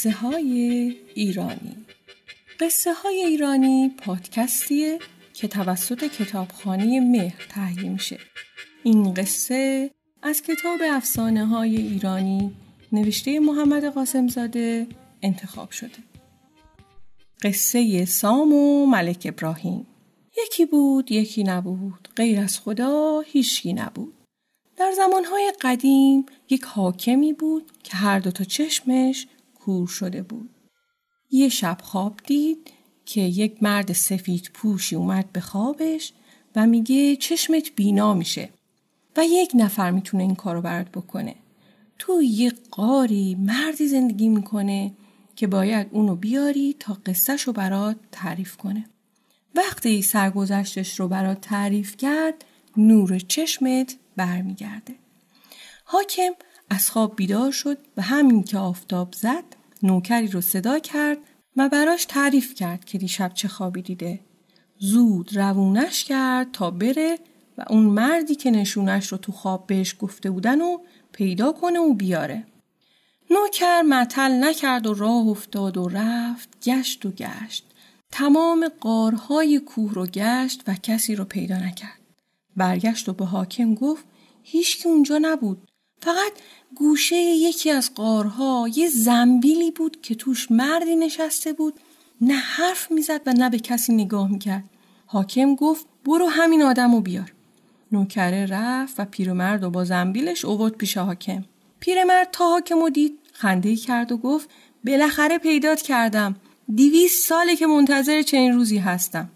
قصه های ایرانی. قصه های ایرانی پادکستیه که توسط کتابخانه مهر تهیه میشه این قصه از کتاب افسانه های ایرانی نوشته محمد قاسمزاده انتخاب شده. قصه سام و ملک ابراهیم. یکی بود یکی نبود. غیر از خدا هیچکی نبود. در زمانهای قدیم یک حاکمی بود که هر دو تا چشمش کور شده بود. یه شب خواب دید که یک مرد سفید پوشی اومد به خوابش و میگه چشمت بینا میشه و یک نفر می‌تونه این کارو برات بکنه. تو یه قاری مردی زندگی می‌کنه که باید اونو بیاری تا قصهش رو برات تعریف کنه. وقتی سرگذشتش رو برات تعریف کرد نور چشمت برمیگرده. حاکم از خواب بیدار شد و همین که آفتاب زد نوکری رو صدا کرد و براش تعریف کرد که دیشب چه خوابی دیده. زود روونش کرد تا بره و اون مردی که نشونش رو تو خواب بهش گفته بودن و پیدا کنه و بیاره. نوکر معطل نکرد و راه افتاد و رفت گشت و گشت. تمام قارهای کوه رو گشت و کسی رو پیدا نکرد. برگشت و به حاکم گفت هیچ که اونجا نبود. فقط گوشه یکی از قارها یه زنبیلی بود که توش مردی نشسته بود نه حرف می‌زد و نه به کسی نگاه می‌کرد. حاکم گفت برو همین آدم رو بیار. نوکره رفت و پیرمرد و با زنبیلش اوورد پیش حاکم. پیرمرد تا حاکم رو دید خنده کرد و گفت بالاخره پیدات کردم. دیویس ساله که منتظر چنین روزی هستم.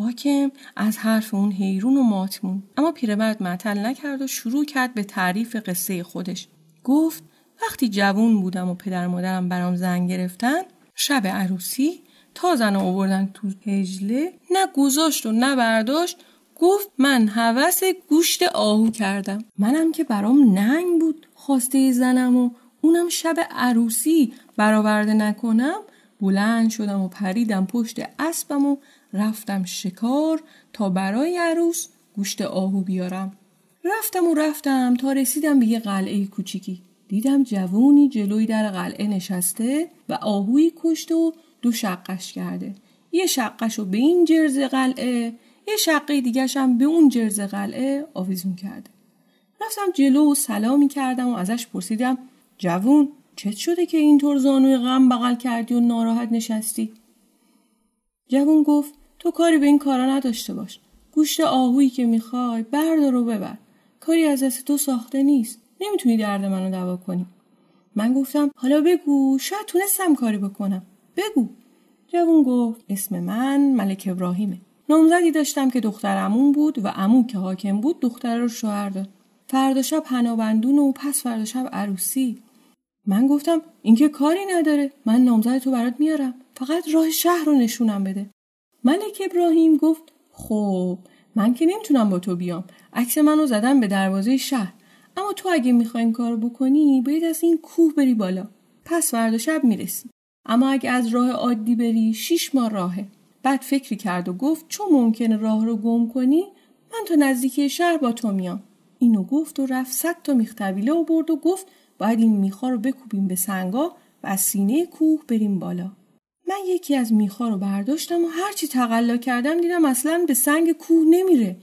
حاکم از حرف اون حیرون و ماتمون اما پیرمرد معطل نکرد و شروع کرد به تعریف قصه خودش. گفت وقتی جوون بودم و پدر مادرم برام زنگ گرفتن شب عروسی تا زن آوردن تو هجله نه گذاشت و نه برداشت گفت من هوس گوشت آهو کردم. منم که برام ننگ بود خواسته زنم و اونم شب عروسی برآورده نکنم بلند شدم و پریدم پشت اسبم و رفتم شکار تا برای عروس گوشت آهو بیارم. رفتم و رفتم تا رسیدم به یه قلعه کوچیکی. دیدم جوونی جلوی در قلعه نشسته و آهوی کشت و دو شقش کرده. یه شقش رو به این جرز قلعه یه شقه دیگرش هم به اون جرز قلعه آویزون کرده. رفتم جلو و سلامی کردم و ازش پرسیدم جوون چت شده که اینطور زانوی غم بغل کردی و ناراحت نشستی؟ جوون گفت تو کاری به این کارا نداشته باش. گوشت آهویی که می‌خوای بردار و ببر. کاری از دست تو ساخته نیست. نمی‌تونی درد منو دوا کنی. من گفتم حالا بگو شاید تونستم کاری بکنم. بگو. جوون گفت اسم من ملک ابراهیمه. نامزدی داشتم که دختر عمون بود و عمو که حاکم بود دختر رو شوهر داد. فردا شب پنابندون و پس فردا شب عروسی. من گفتم اینکه کاری نداره. من نامزد تو برات میارم. فقط راه شهر رو نشونم بده. ملک ابراهیم گفت خب من که نمی‌تونم با تو بیام. عکس منو زدم به دروازه شهر. اما تو اگه می‌خوای این کارو بکنی باید از این کوه بری بالا. پس فردا شب می‌رسی. اما اگه از راه عادی بری شیش ماه راهه. بعد فکری کرد و گفت چون ممکنه راه رو گم کنی من تا نزدیکی شهر با تو میام. اینو گفت و رفت صد تا میختبیله و برد و گفت باید این میخا رو بکوبیم به سنگا و از سینه کوه بریم بالا. من یکی از میخا رو برداشتم و هرچی تقلا کردم دیدم اصلا به سنگ کوه نمیره.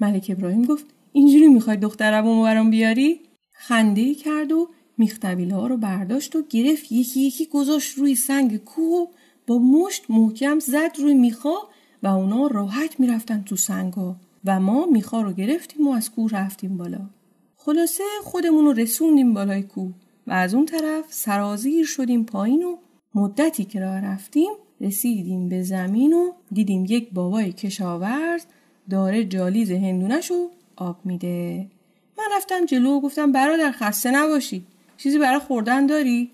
ملک ابراهیم گفت اینجوری می‌خوای دخترم برام بیاری؟ خنده ای کرد و میختبیله ها رو برداشت و گرفت. یکی یکی گذاشت روی سنگ کوه و با مشت محکم زد روی میخا و اونا راحت می‌رفتن تو سنگا و ما میخا رو گرفتیم و از کوه رفتیم بالا. خلاصه خودمون رو رسوندیم بالای کوه و از اون طرف سرازیر شدیم پایین و مدتی که راه رفتیم رسیدیم به زمین و دیدیم یک بابای کشاورز داره جالیز هندونش رو آب میده من رفتم جلو و گفتم برادر خسته نباشی چیزی برای خوردن داری؟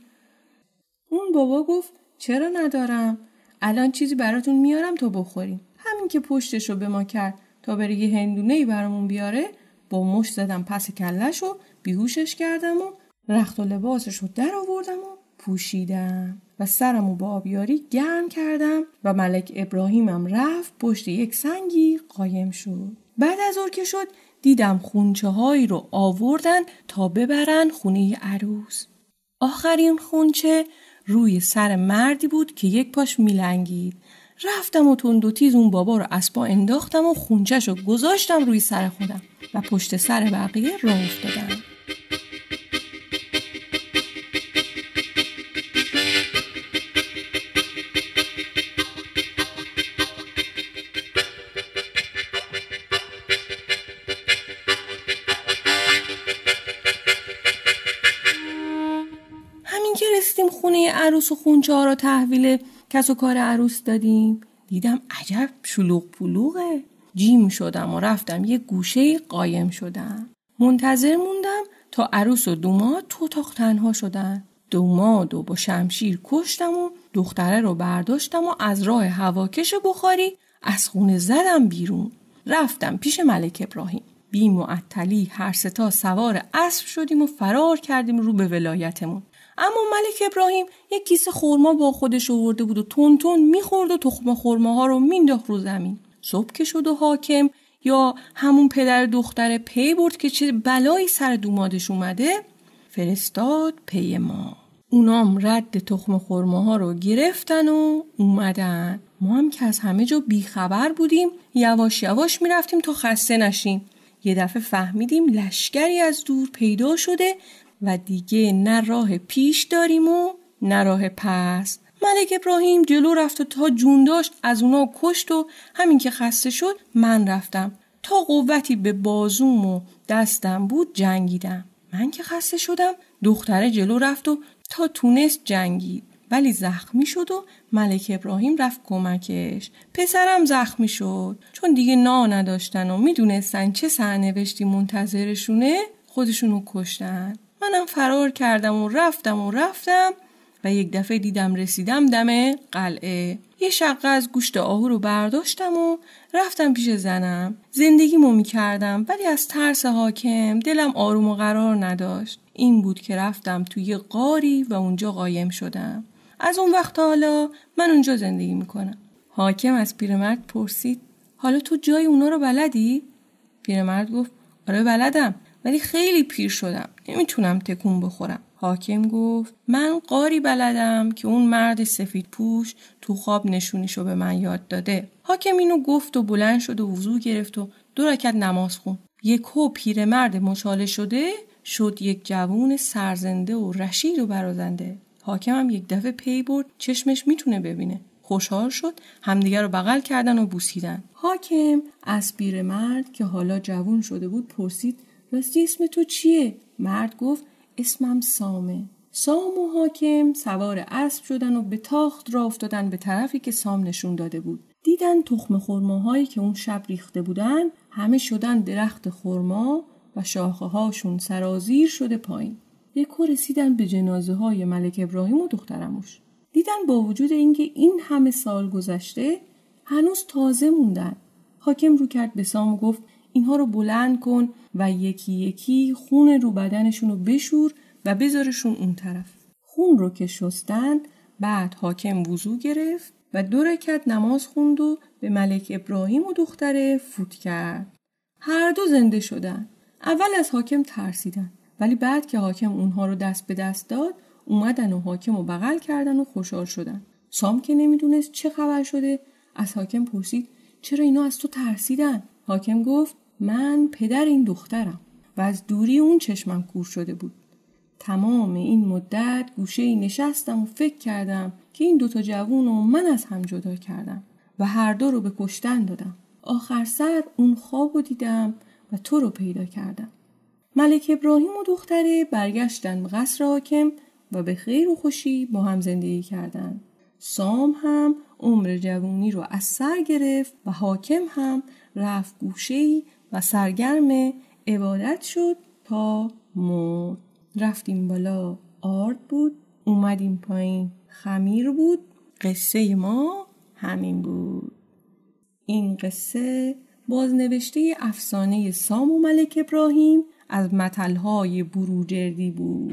اون بابا گفت چرا ندارم؟ الان چیزی براتون میارم تا بخوریم همین که پشتش رو به ما کرد تا بره یه هندونه ای برامون بیاره با مش زدم پس کلش و بیهوشش کردم و رخت و لباسش رو در آوردم و پوشیدم و سرم و با آبیاری گرم کردم و ملک ابراهیمم رفت پشت یک سنگی قایم شد. بعد از اور که شد دیدم خونچه هایی رو آوردن تا ببرن خونه عروس. آخرین خونچه روی سر مردی بود که یک پاش میلنگید. رفتم و تند و تیز اون بابا رو اسبا انداختم و خونچش رو گذاشتم روی سر خودم و پشت سر بقیه راه افتادم. عروس و خونچه ها رو تحویل کس و کار عروس دادیم. دیدم عجب شلوغ پلوغه. جیم شدم و رفتم یه گوشه قایم شدم. منتظر موندم تا عروس و دوماد تو اتاق تنها شدن. دوماد و با شمشیر کشتم و دختره رو برداشتم و از راه هواکش بخاری از خونه زدم بیرون. رفتم پیش ملک ابراهیم. بی معطلی هر ستا سوار اسب شدیم و فرار کردیم رو به ولایتمون. اما ملک ابراهیم یک کیسه خورما با خودش آورده بود و تون تون می‌خورد و تخم خورماها رو مینداخت رو زمین. صبح که شد و حاکم یا همون پدر دختر پی برد که چه بلایی سر دومادش اومده فرستاد پی ما. اونام رد تخم خورماها رو گرفتن و اومدن. ما هم که از همه جا بیخبر بودیم یواش یواش می‌رفتیم تا خسته نشیم. یه دفعه فهمیدیم لشکری از دور پیدا شده و دیگه نه راه پیش داریم و نه راه پس. ملک ابراهیم جلو رفت و تا جون داشت از اونا کشت و همین که خسته شد من رفتم. تا قوتی به بازوم و دستم بود جنگیدم. من که خسته شدم دختره جلو رفت و تا تونست جنگید. ولی زخمی شد و ملک ابراهیم رفت کمکش. پسرم زخمی شد. چون دیگه نا نداشتن و می‌دونستن چه سرنوشتی منتظرشونه خودشونو کشتن. منم فرار کردم و رفتم و رفتم و یک دفعه دیدم رسیدم دم قلعه. یه شقه از گوشت آهو رو برداشتم و رفتم پیش زنم. زندگیمو می‌کردم ولی از ترس حاکم دلم آروم و قرار نداشت. این بود که رفتم توی قاری و اونجا قایم شدم. از اون وقت حالا من اونجا زندگی می‌کنم. حاکم از پیرمرد پرسید حالا تو جای اونا رو بلدی؟ پیرمرد گفت آره بلدم. ولی خیلی پیر شدم. نمی‌تونم تکون بخورم. حاکم گفت من قاری بلدم که اون مرد سفید پوش تو خواب نشونیشو به من یاد داده. حاکم اینو گفت و بلند شد و وضوع گرفت و دو رکت نماز خون. یک هو پیرمرد مچاله شده شد یک جوون سرزنده و رشید و برازنده. حاکم هم یک دفعه پی برد چشمش می‌تونه ببینه. خوشحال شد همدیگر رو بغل کردن و بوسیدن. حاکم از پیرمرد که حالا جوون شده بود پرسید راستی اسم تو چیه؟ مرد گفت اسمم سامه. سام و حاکم سوار اسب شدن و به تاخت را افتادن به طرفی که سام نشون داده بود. دیدن تخم خرماهایی که اون شب ریخته بودن همه شدن درخت خرما و شاخه هاشون سرازیر شده پایین. یکو رسیدن به جنازه های ملک ابراهیم و دخترموش دیدن با وجود اینکه این همه سال گذشته هنوز تازه موندن. حاکم رو کرد به سام و گفت اینها رو بلند کن و یکی یکی خون رو بدنشون رو بشور و بذارشون اون طرف. خون رو که شستن بعد حاکم وضو گرفت و دو رکت نماز خوند و به ملک ابراهیم و دختره فوت کرد. هر دو زنده شدن اول از حاکم ترسیدن ولی بعد که حاکم اونها رو دست به دست داد اومدن و حاکم رو بغل کردن و خوشحال شدن. سام که نمی‌دونست چه خبر شده از حاکم پرسید چرا اینا از تو ترسیدن؟ حاکم گفت من پدر این دخترم و از دوری اون چشمم کور شده بود. تمام این مدت گوشه ای نشستم و فکر کردم که این دوتا جوون رو من از هم جدا کردم و هر دو رو به کشتن دادم. آخر سر اون خواب رو دیدم و تو رو پیدا کردم. ملک ابراهیم و دختره برگشتن به قصر حاکم و به خیر و خوشی با هم زندگی کردند. سام هم عمر جوونی رو از سر گرفت و حاکم هم رفت گوشه و سرگرم عبادت شد تا مرد. رفتیم بالا آرد بود اومدیم پایین. خمیر بود قصه ما همین بود. این قصه بازنوشته افسانه سام و ملک ابراهیم از متلهای بروجردی بود.